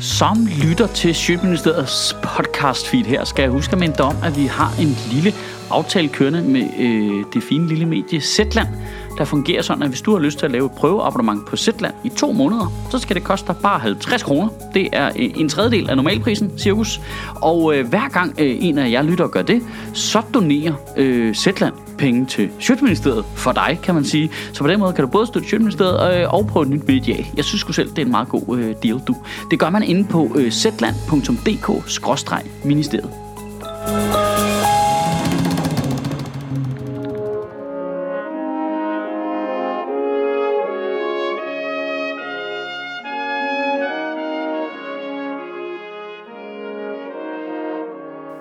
som lytter til Sjøministeriets podcast feed her, skal jeg huske at minde om, at vi har en lille aftale kørende med øh, det fine lille medie Zetland, der fungerer sådan, at hvis du har lyst til at lave et prøveabonnement på Zetland i to måneder, så skal det koste dig bare 50 kroner. Det er øh, en tredjedel af normalprisen, cirkus. Og øh, hver gang øh, en af jer lytter gør det, så donerer øh, Zetland penge til Sjøtministeriet for dig, kan man sige. Så på den måde kan du både støtte Sjøtministeriet øh, og prøve et nyt medie Jeg synes sgu selv, det er en meget god øh, deal, du. Det gør man inde på øh, zland.dk-ministeriet.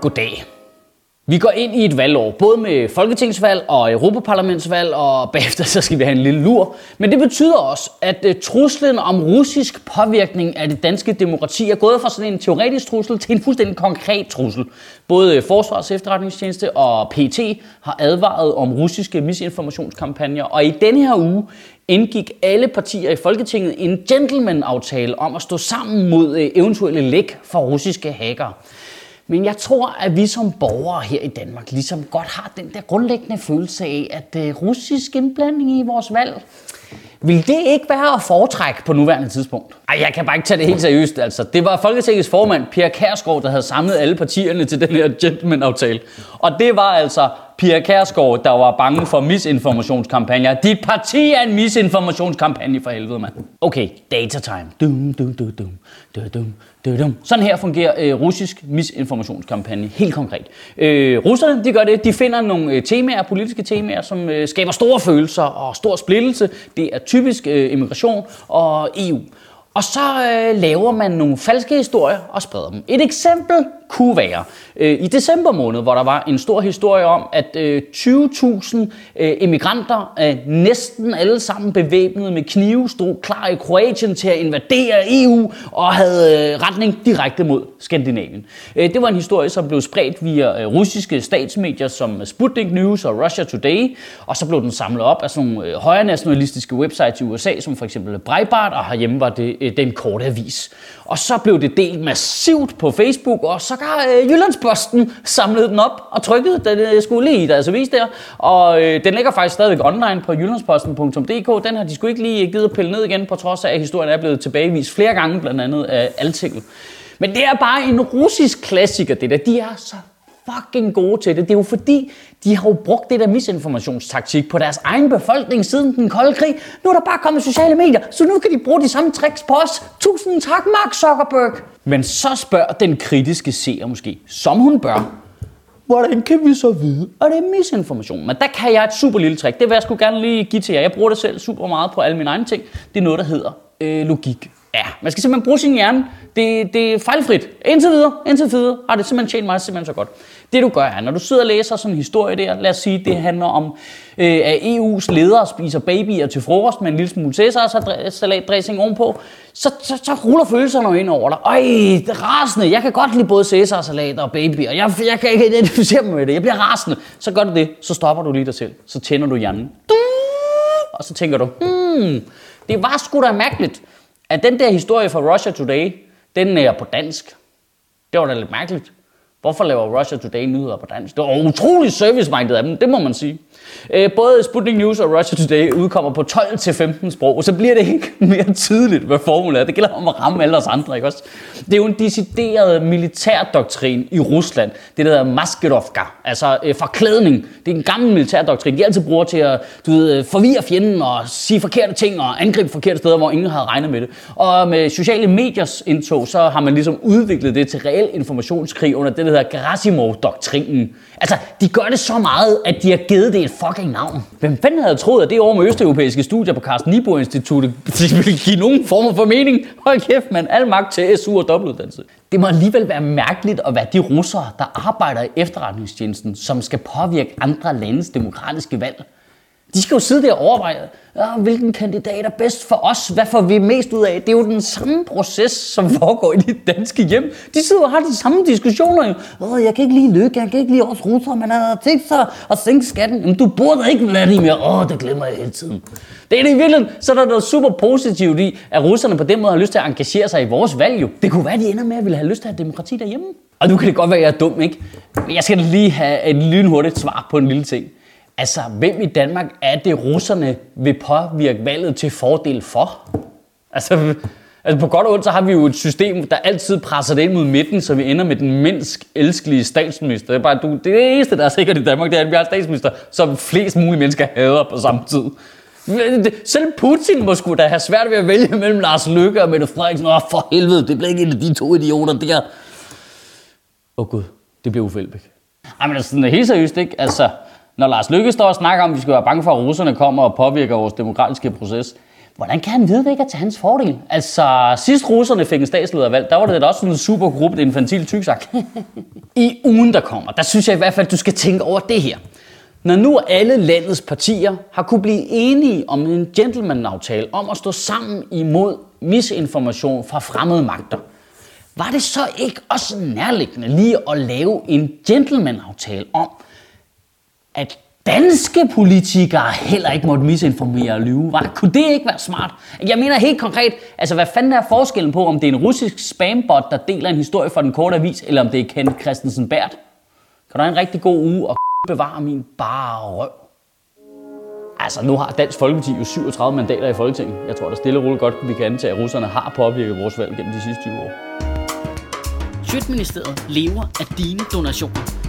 Goddag. Vi går ind i et valgår, både med folketingsvalg og europaparlamentsvalg, og bagefter så skal vi have en lille lur. Men det betyder også, at øh, truslen om russisk påvirkning af det danske demokrati er gået fra sådan en teoretisk trussel til en fuldstændig konkret trussel. Både øh, Forsvars efterretningstjeneste og PT har advaret om russiske misinformationskampagner, og i denne her uge indgik alle partier i Folketinget en gentleman-aftale om at stå sammen mod øh, eventuelle læk fra russiske hackere. Men jeg tror, at vi som borgere her i Danmark ligesom godt har den der grundlæggende følelse af, at øh, russisk indblanding i vores valg, vil det ikke være at foretrække på nuværende tidspunkt? Ej, jeg kan bare ikke tage det helt seriøst, altså. Det var Folketingets formand, Pia Kærsgaard, der havde samlet alle partierne til den her gentleman-aftale. Og det var altså Pia Kærsgaard, der var bange for misinformationskampagner. Dit parti er en misinformationskampagne for helvede, mand. Okay, data time. Dum, dum, dum, dum, dum, dum, dum, dum. Sådan her fungerer øh, russisk misinformationskampagne helt konkret. Øh, russerne, de gør det. De finder nogle øh, temaer, politiske temaer, som øh, skaber store følelser og stor splittelse. Det er typisk øh, immigration og EU. Og så øh, laver man nogle falske historier og spreder dem. Et eksempel kunne være øh, i december måned, hvor der var en stor historie om, at øh, 20.000 emigranter, øh, næsten alle sammen bevæbnet med knive, stod klar i Kroatien til at invadere EU og havde retning direkte mod Skandinavien. Det var en historie, som blev spredt via russiske statsmedier som Sputnik News og Russia Today, og så blev den samlet op af sådan nogle højre nationalistiske websites i USA, som for eksempel Breitbart, og herhjemme var det den korte avis. Og så blev det delt massivt på Facebook, og så sågar øh, Jyllandsposten samlede den op og trykkede den øh, skulle lige i deres avis der. Og øh, den ligger faktisk stadigvæk online på jyllandsposten.dk. Den har de sgu ikke lige givet at pille ned igen, på trods af, at historien er blevet tilbagevist flere gange, blandt andet af Altinget. Men det er bare en russisk klassiker, det der. De er så fucking gode til det. Det er jo fordi, de har jo brugt det der misinformationstaktik på deres egen befolkning siden den kolde krig. Nu er der bare kommet sociale medier, så nu kan de bruge de samme tricks på os. Tusind tak, Mark Zuckerberg. Men så spørger den kritiske seer måske, som hun bør, hvordan kan vi så vide, at det er misinformation? Men der kan jeg et super lille trick. Det vil jeg skulle gerne lige give til jer. Jeg bruger det selv super meget på alle mine egne ting. Det er noget, der hedder øh, logik. Ja, man skal simpelthen bruge sin hjerne. Det, det er fejlfrit. Indtil videre, indtil videre har det simpelthen tjent mig simpelthen så godt. Det du gør er, når du sidder og læser sådan en historie der, lad os sige, det handler om, øh, at EU's ledere spiser babyer til frokost med en lille smule Cæsar-salatdressing ovenpå, så, så, så ruller følelserne ind over dig. Øj, det er rasende. Jeg kan godt lide både Cæsar-salat og babyer. Jeg, jeg kan ikke identificere mig med det. Jeg bliver rasende. Så gør du det. Så stopper du lige dig selv. Så tænder du hjernen. Og så tænker du, hmm, det var sgu da mærkeligt, at den der historie fra Russia Today, den er på dansk. Det var da lidt mærkeligt. Hvorfor laver Russia Today nyheder på dansk? Det var utrolig service-minded af dem, det må man sige. Øh, både Sputnik News og Russia Today udkommer på 12-15 sprog, og så bliver det ikke mere tydeligt, hvad formålet er. Det gælder om at ramme alle os andre, ikke også? Det er jo en decideret militærdoktrin i Rusland. Det der hedder maskerovka, altså øh, forklædning. Det er en gammel militærdoktrin, de altid bruger til at du ved, øh, forvirre fjenden og sige forkerte ting og angribe forkerte steder, hvor ingen havde regnet med det. Og med sociale mediers indtog, så har man ligesom udviklet det til reel informationskrig under det, der hedder Gerasimov-doktrinen. Altså, de gør det så meget, at de har givet det et fucking navn. Hvem fanden havde troet, at det over med østeuropæiske studier på Carsten Nibo Instituttet ville give nogen form for mening? Hold kæft, man. Al magt til SU og dobbeltuddannelse. Det må alligevel være mærkeligt at være de russere, der arbejder i efterretningstjenesten, som skal påvirke andre landes demokratiske valg. De skal jo sidde der og overveje, hvilken kandidat er bedst for os? Hvad får vi mest ud af? Det er jo den samme proces, som foregår i de danske hjem. De sidder og har de samme diskussioner jo. Åh, jeg kan ikke lide lykke, jeg kan ikke lide også russer, man har tænkt sig at sænke skatten. Jamen, du burde ikke Vladimir. Åh, det glemmer jeg hele tiden. Det er det i virkeligheden, så er noget super positivt i, at russerne på den måde har lyst til at engagere sig i vores valg jo. Det kunne være, at de ender med at ville have lyst til at have demokrati derhjemme. Og nu kan det godt være, at jeg er dum, ikke? Men jeg skal lige have et lynhurtigt svar på en lille ting. Altså, hvem i Danmark er det, russerne vil påvirke valget til fordel for? Altså, altså på godt og ondt, så har vi jo et system, der altid presser det ind mod midten, så vi ender med den mindst elskelige statsminister. Det er bare du, det eneste, der er sikkert i Danmark, det er, at vi har en statsminister, som flest mulige mennesker hader på samme tid. Selv Putin må sgu da have svært ved at vælge mellem Lars Løkke og Mette Frederiksen. Åh, for helvede, det bliver ikke en af de to idioter der. Åh oh, gud, det bliver Uffe Elbæk. Ej, men altså, helt seriøst, ikke? Altså, når Lars Lykke står og snakker om, at vi skal være bange for, at russerne kommer og påvirker vores demokratiske proces, hvordan kan han vide, det ikke er til hans fordel? Altså, sidst russerne fik en statsledervalg, der var det da også sådan en super gruppe infantil tyksak. I ugen, der kommer, der synes jeg i hvert fald, at du skal tænke over det her. Når nu alle landets partier har kunne blive enige om en gentleman-aftale om at stå sammen imod misinformation fra fremmede magter, var det så ikke også nærliggende lige at lave en gentleman-aftale om, at danske politikere heller ikke måtte misinformere og lyve. Var? Kunne det ikke være smart? Jeg mener helt konkret, altså hvad fanden er forskellen på, om det er en russisk spambot, der deler en historie fra den korte avis, eller om det er Kenneth Christensen Bært? Kan du have en rigtig god uge og bevare min bare røv? Altså, nu har Dansk Folkeparti jo 37 mandater i Folketinget. Jeg tror, der stille og roligt godt, vi kan antage, at russerne har påvirket vores valg gennem de sidste 20 år. Sjøtministeriet lever af dine donationer.